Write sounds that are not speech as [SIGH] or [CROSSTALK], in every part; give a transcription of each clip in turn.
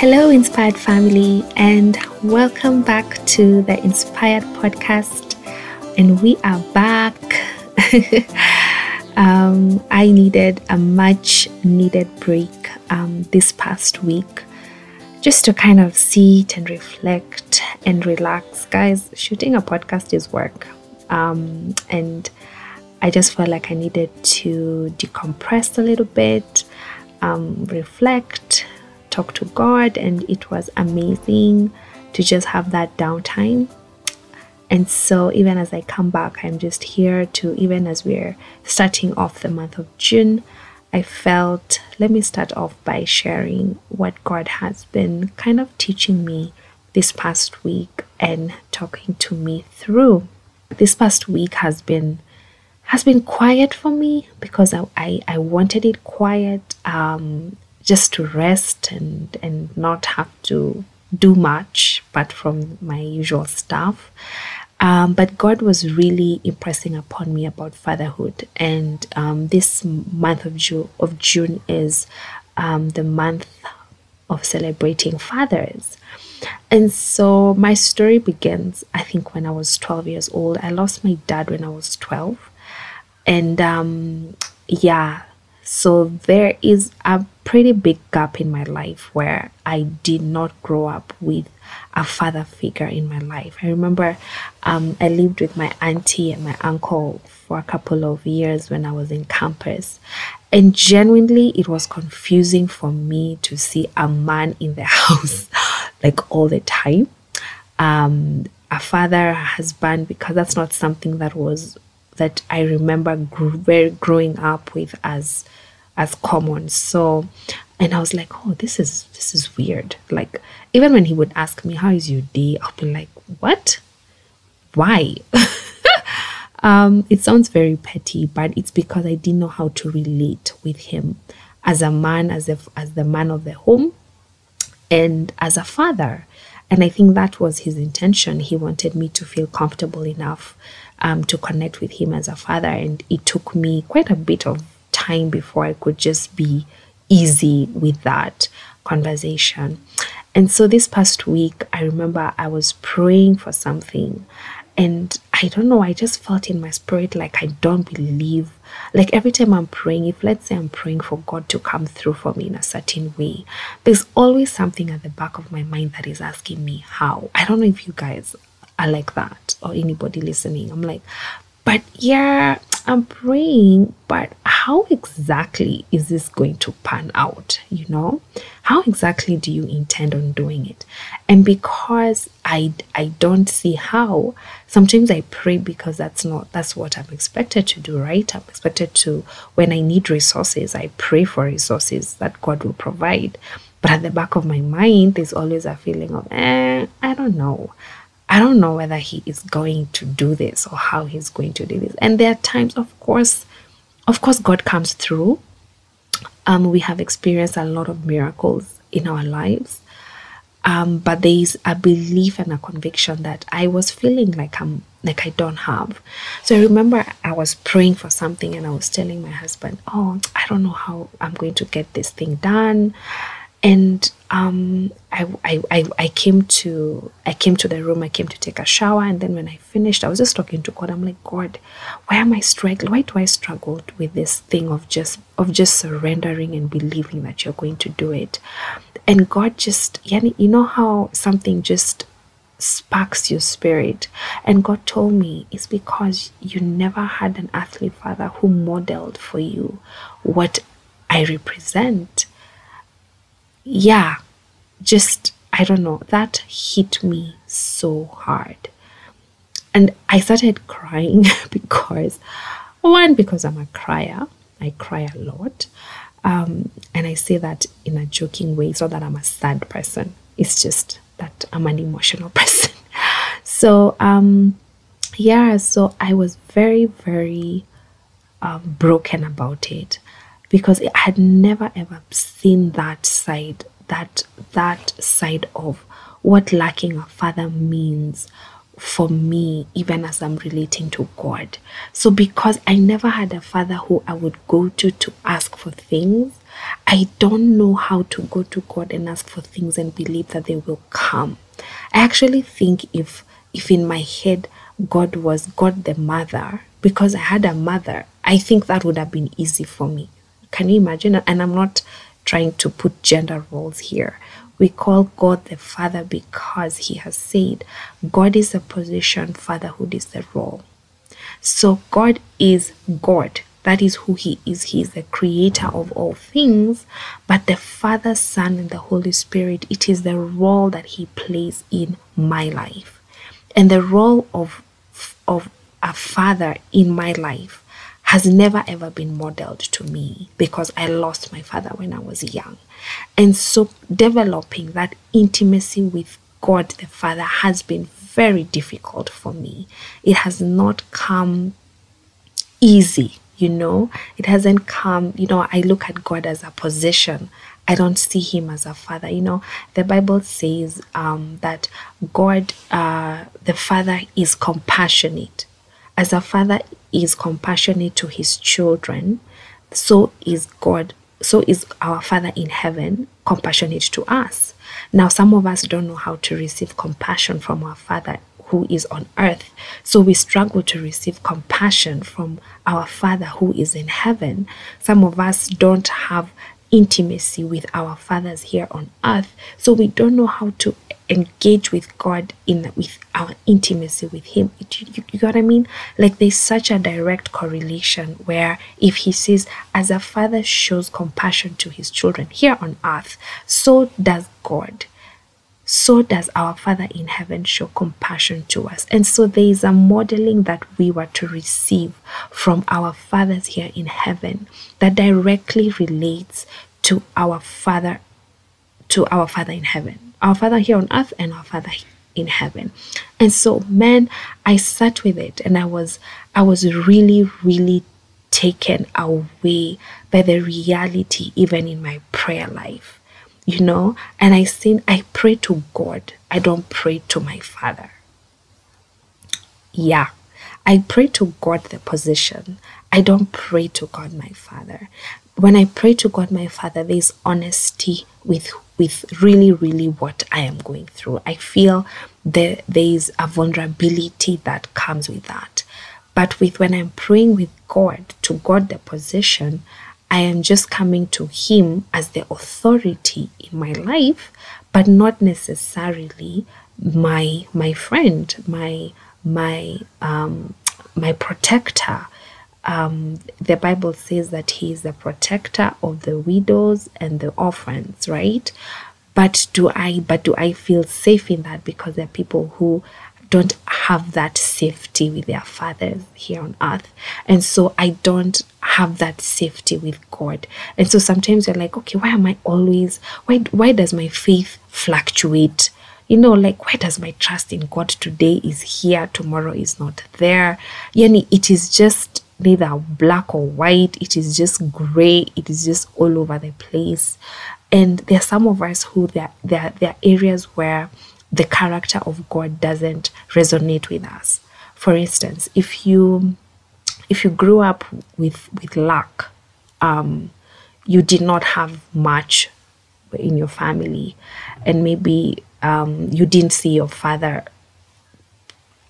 Hello, Inspired family, and welcome back to the Inspired podcast. And we are back. [LAUGHS] um, I needed a much needed break um, this past week just to kind of sit and reflect and relax. Guys, shooting a podcast is work. Um, and I just felt like I needed to decompress a little bit, um, reflect, talk to God, and it was amazing to just have that downtime. And so, even as I come back, I'm just here to, even as we're starting off the month of June, I felt let me start off by sharing what God has been kind of teaching me this past week and talking to me through. This past week has been has been quiet for me because I, I, I wanted it quiet um, just to rest and, and not have to do much but from my usual stuff. Um, but God was really impressing upon me about fatherhood, and um, this month of June, of June is um, the month of celebrating fathers. And so my story begins, I think, when I was 12 years old. I lost my dad when I was 12. And um, yeah, so there is a pretty big gap in my life where I did not grow up with a father figure in my life. I remember um, I lived with my auntie and my uncle for a couple of years when I was in campus. And genuinely, it was confusing for me to see a man in the [LAUGHS] house like all the time. Um, a father, a husband, because that's not something that was that I remember very growing up with as as common. So, and I was like, oh, this is this is weird. Like even when he would ask me, "How is your day?" I'll be like, "What? Why?" [LAUGHS] um, it sounds very petty, but it's because I didn't know how to relate with him as a man, as if as the man of the home, and as a father. And I think that was his intention. He wanted me to feel comfortable enough um, to connect with him as a father. And it took me quite a bit of time before I could just be easy with that conversation. And so this past week, I remember I was praying for something. And I don't know, I just felt in my spirit like I don't believe. Like every time I'm praying, if let's say I'm praying for God to come through for me in a certain way, there's always something at the back of my mind that is asking me how. I don't know if you guys are like that or anybody listening. I'm like, but yeah, I'm praying, but how exactly is this going to pan out? You know, how exactly do you intend on doing it? And because I I don't see how, sometimes I pray because that's not that's what I'm expected to do, right? I'm expected to when I need resources, I pray for resources that God will provide. But at the back of my mind, there's always a feeling of, eh, I don't know. I don't know whether he is going to do this or how he's going to do this. And there are times, of course, of course, God comes through. Um, we have experienced a lot of miracles in our lives. Um, but there is a belief and a conviction that I was feeling like I'm like I don't have. So I remember I was praying for something and I was telling my husband, "Oh, I don't know how I'm going to get this thing done." And um, I, I, I, came to I came to the room. I came to take a shower, and then when I finished, I was just talking to God. I'm like, God, why am I struggling? Why do I struggle with this thing of just of just surrendering and believing that you're going to do it? And God just, you know how something just sparks your spirit. And God told me it's because you never had an earthly father who modeled for you what I represent yeah, just, I don't know, that hit me so hard. And I started crying [LAUGHS] because, one, because I'm a crier, I cry a lot. Um, and I say that in a joking way, so that I'm a sad person. It's just that I'm an emotional [LAUGHS] person. so, um, yeah, so I was very, very um, broken about it because I had never ever seen that side, that that side of what lacking a father means for me, even as I'm relating to God. So, because I never had a father who I would go to to ask for things, I don't know how to go to God and ask for things and believe that they will come. I actually think if if in my head God was God the mother, because I had a mother, I think that would have been easy for me. Can you imagine? And I'm not trying to put gender roles here. We call God the Father because He has said God is the position, fatherhood is the role. So God is God. That is who He is. He is the creator of all things. But the Father, Son, and the Holy Spirit, it is the role that He plays in my life. And the role of, of a father in my life has never ever been modeled to me because I lost my father when I was young. And so developing that intimacy with God the Father has been very difficult for me. It has not come easy, you know. It hasn't come, you know, I look at God as a position. I don't see him as a father. You know, the Bible says um, that God, uh, the Father, is compassionate. As a father is compassionate to his children, so is God, so is our Father in heaven compassionate to us. Now, some of us don't know how to receive compassion from our Father who is on earth. So we struggle to receive compassion from our Father who is in heaven. Some of us don't have intimacy with our fathers here on earth. So we don't know how to engage with God in with our intimacy with Him. You, you, got what I mean? Like there's such a direct correlation where if He says, as a father shows compassion to his children here on earth, so does God so does our Father in heaven show compassion to us. And so there is a modeling that we were to receive from our fathers here in heaven that directly relates to our Father to our Father in heaven. Our Father here on earth and our Father in heaven. And so man, I sat with it and I was I was really really taken away by the reality even in my prayer life you know? And i sin i pray to god. I don't pray to my father. Yeah. I pray to god the position. I don't pray to god my father. When i pray to god my father there's honesty with with really really what i am going through i feel there there's a vulnerability that comes with that but with when i'm praying with god to god the position I am just coming to Him as the authority in my life, but not necessarily my my friend, my my um, my protector. Um, the Bible says that He is the protector of the widows and the orphans, right? But do I but do I feel safe in that because there are people who don't have that safety with their fathers here on earth. And so I don't have that safety with God. And so sometimes you're like, okay, why am I always why why does my faith fluctuate? You know, like why does my trust in God today is here, tomorrow is not there? Yani it is just neither black or white, it is just gray, it is just all over the place. And there are some of us who there there, there are areas where the character of God doesn't resonate with us. For instance, if you if you grew up with with lack, um, you did not have much in your family, and maybe um, you didn't see your father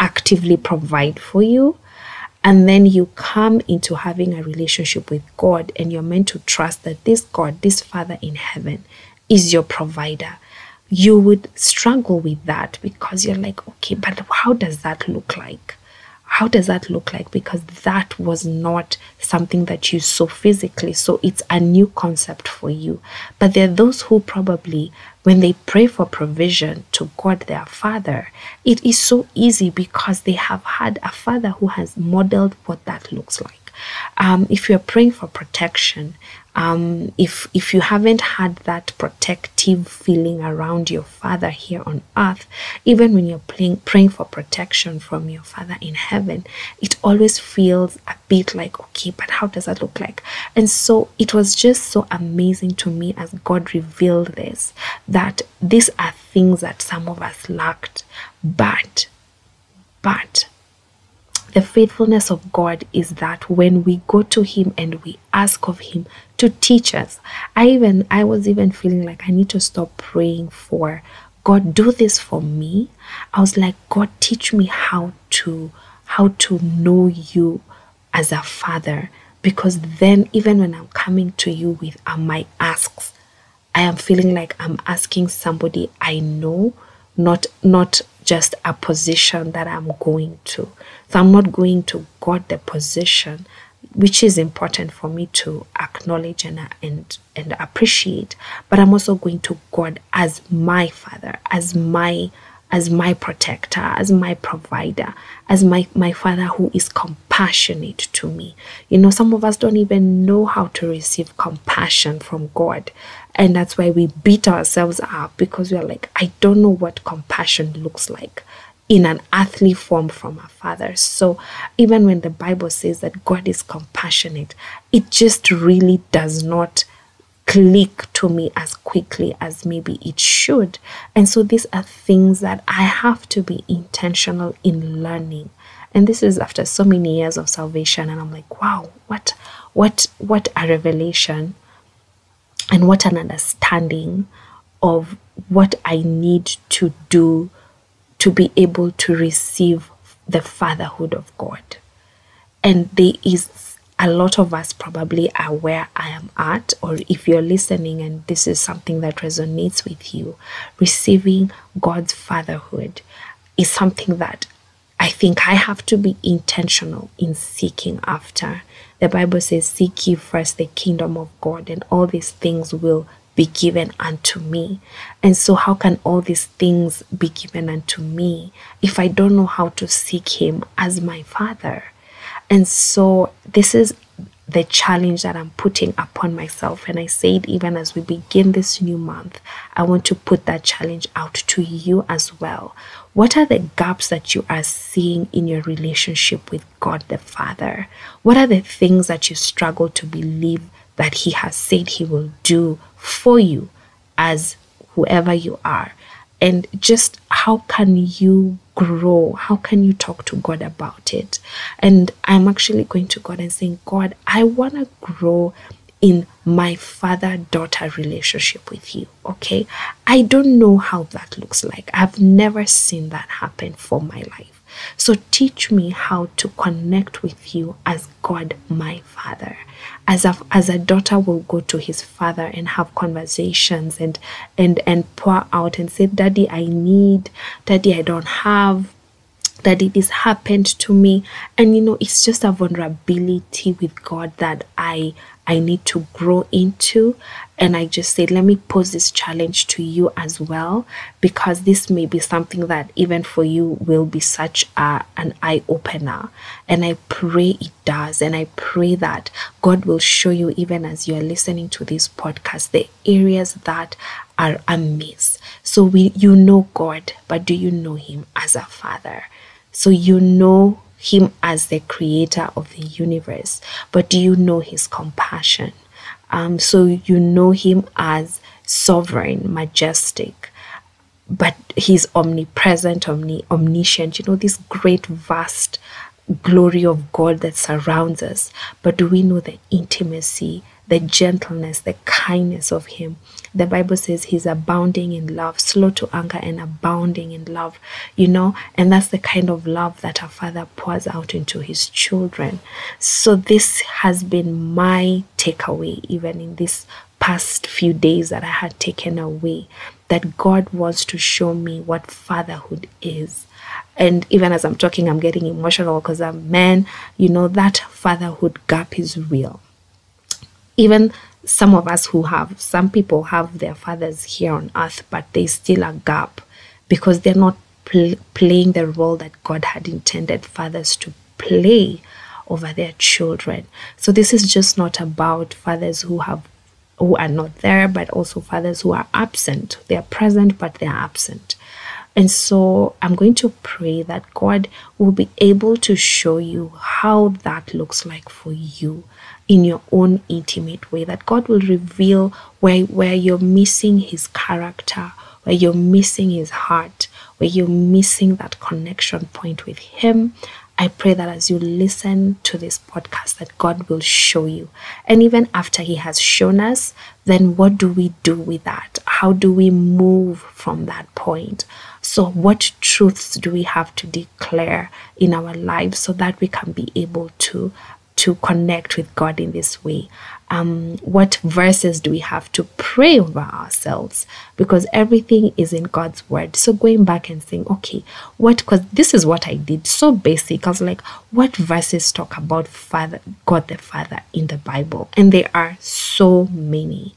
actively provide for you, and then you come into having a relationship with God, and you're meant to trust that this God, this Father in heaven, is your provider you would struggle with that because you're like, okay, but how does that look like? How does that look like? Because that was not something that you saw physically. So it's a new concept for you. But there are those who probably, when they pray for provision to God their Father, it is so easy because they have had a Father who has modeled what that looks like. Um, if you're praying for protection, um, if if you haven't had that protective feeling around your father here on earth even when you're playing, praying for protection from your father in heaven it always feels a bit like okay but how does that look like? And so it was just so amazing to me as god revealed this that these are things that some of us lacked but but the faithfulness of God is that when we go to Him and we ask of Him to teach us, I even I was even feeling like I need to stop praying for God, do this for me. I was like, God, teach me how to how to know you as a father. Because then even when I'm coming to you with uh, my asks, I am feeling like I'm asking somebody I know, not not just a position that I'm going to. So I'm not going to God the position, which is important for me to acknowledge and and and appreciate. But I'm also going to God as my Father, as my as my protector, as my provider, as my, my father who is compassionate to me. You know, some of us don't even know how to receive compassion from God. And that's why we beat ourselves up because we are like, I don't know what compassion looks like in an earthly form from a father. So even when the Bible says that God is compassionate, it just really does not click to me as quickly as maybe it should. And so these are things that I have to be intentional in learning. And this is after so many years of salvation and I'm like, wow, what what what a revelation and what an understanding of what I need to do to be able to receive the fatherhood of God. And there is a lot of us probably are where I am at, or if you're listening and this is something that resonates with you, receiving God's fatherhood is something that I think I have to be intentional in seeking after. The Bible says, Seek ye first the kingdom of God, and all these things will be given unto me. And so, how can all these things be given unto me if I don't know how to seek Him as my Father? And so, this is the challenge that I'm putting upon myself. And I say it even as we begin this new month, I want to put that challenge out to you as well. What are the gaps that you are seeing in your relationship with God the Father? What are the things that you struggle to believe that He has said He will do for you as whoever you are? And just how can you grow? How can you talk to God about it? And I'm actually going to God and saying, God, I want to grow in my father daughter relationship with you. Okay. I don't know how that looks like. I've never seen that happen for my life. So teach me how to connect with you as God, my Father. As a, as a daughter will go to his father and have conversations and and and pour out and say, Daddy, I need, Daddy, I don't have, Daddy, has happened to me. And you know, it's just a vulnerability with God that I I need to grow into. And I just said, let me pose this challenge to you as well, because this may be something that even for you will be such a, an eye opener. And I pray it does. And I pray that God will show you, even as you are listening to this podcast, the areas that are amiss. So we you know God, but do you know him as a father? So you know him as the creator of the universe, but do you know his compassion? Um, so you know him as sovereign, majestic, but he's omnipresent, omni- omniscient. You know, this great, vast glory of God that surrounds us. But do we know the intimacy, the gentleness, the kindness of him? The Bible says he's abounding in love, slow to anger and abounding in love, you know, and that's the kind of love that a father pours out into his children. So, this has been my takeaway, even in this past few days that I had taken away, that God wants to show me what fatherhood is. And even as I'm talking, I'm getting emotional because I'm man, you know, that fatherhood gap is real. Even some of us who have, some people have their fathers here on earth, but there's still a gap because they're not pl- playing the role that God had intended fathers to play over their children. So this is just not about fathers who have who are not there, but also fathers who are absent. They are present, but they are absent. And so I'm going to pray that God will be able to show you how that looks like for you in your own intimate way that God will reveal where where you're missing his character where you're missing his heart where you're missing that connection point with him I pray that as you listen to this podcast, that God will show you. And even after He has shown us, then what do we do with that? How do we move from that point? So, what truths do we have to declare in our lives so that we can be able to to connect with God in this way? Um, what verses do we have to pray over ourselves? Because everything is in God's word. So going back and saying, okay, what? Because this is what I did. So basic. I was like, what verses talk about Father, God the Father in the Bible? And there are so many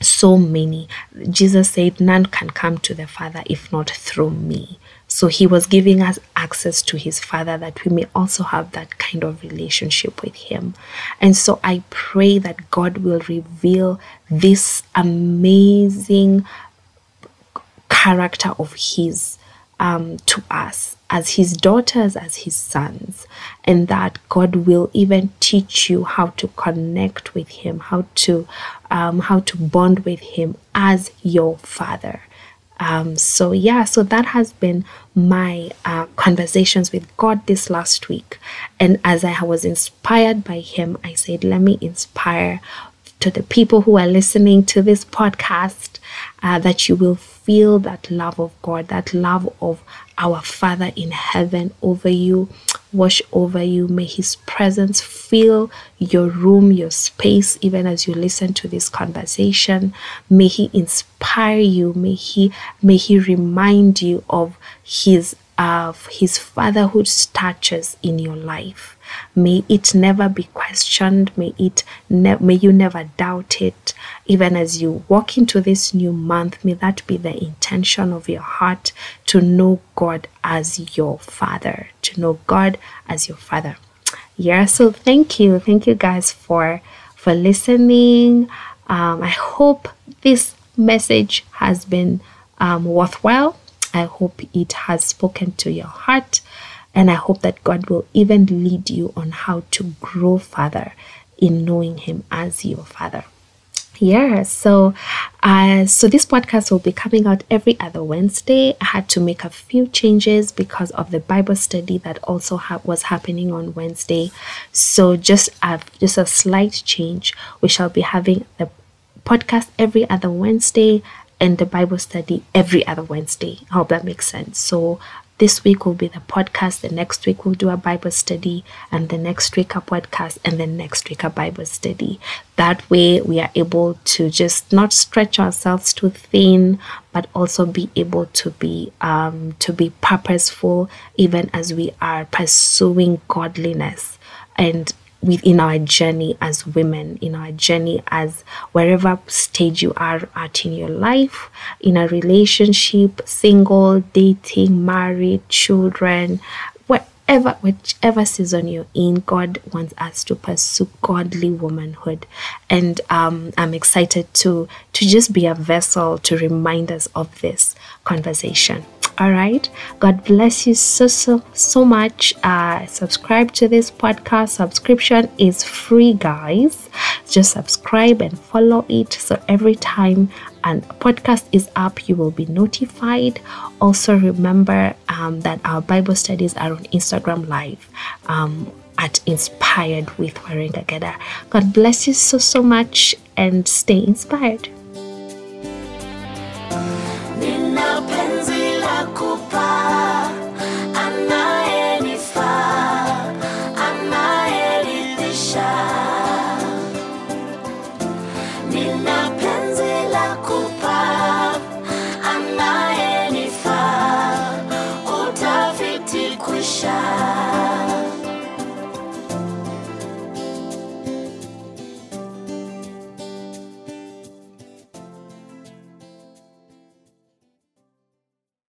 so many. Jesus said, None can come to the Father if not through me. So he was giving us access to his father that we may also have that kind of relationship with him. And so I pray that God will reveal this amazing character of his um, to us as his daughters, as his sons, and that God will even teach you how to connect with him, how to um, how to bond with him as your father. Um, so, yeah, so that has been my uh, conversations with God this last week. And as I was inspired by Him, I said, let me inspire to the people who are listening to this podcast uh, that you will feel that love of God, that love of our Father in heaven over you, wash over you. May His presence fill your room, your space, even as you listen to this conversation. May He inspire you. May He may He remind you of His of His fatherhood touches in your life. May it never be questioned. May it ne- may you never doubt it. Even as you walk into this new month, may that be the intention of your heart to know God as your Father, to know God as your Father. Yeah. So thank you, thank you guys for for listening. Um, I hope this message has been um, worthwhile. I hope it has spoken to your heart. And I hope that God will even lead you on how to grow further in knowing Him as your Father. Yeah, so uh, so this podcast will be coming out every other Wednesday. I had to make a few changes because of the Bible study that also ha- was happening on Wednesday. So just a, just a slight change. We shall be having the podcast every other Wednesday and the Bible study every other Wednesday. I hope that makes sense. So this week will be the podcast, the next week we'll do a Bible study, and the next week a podcast, and the next week a Bible study. That way, we are able to just not stretch ourselves too thin, but also be able to be um, to be purposeful, even as we are pursuing godliness and within our journey as women, in our journey as wherever stage you are at in your life, in a relationship, single, dating, married, children, whatever, whichever season you're in, God wants us to pursue godly womanhood. And um, I'm excited to to just be a vessel to remind us of this conversation. All right. God bless you so, so, so much. Uh, subscribe to this podcast. Subscription is free, guys. Just subscribe and follow it. So every time an podcast is up, you will be notified. Also, remember um, that our Bible studies are on Instagram Live. Um, at Inspired with Waringa Geda. God bless you so, so much and stay inspired.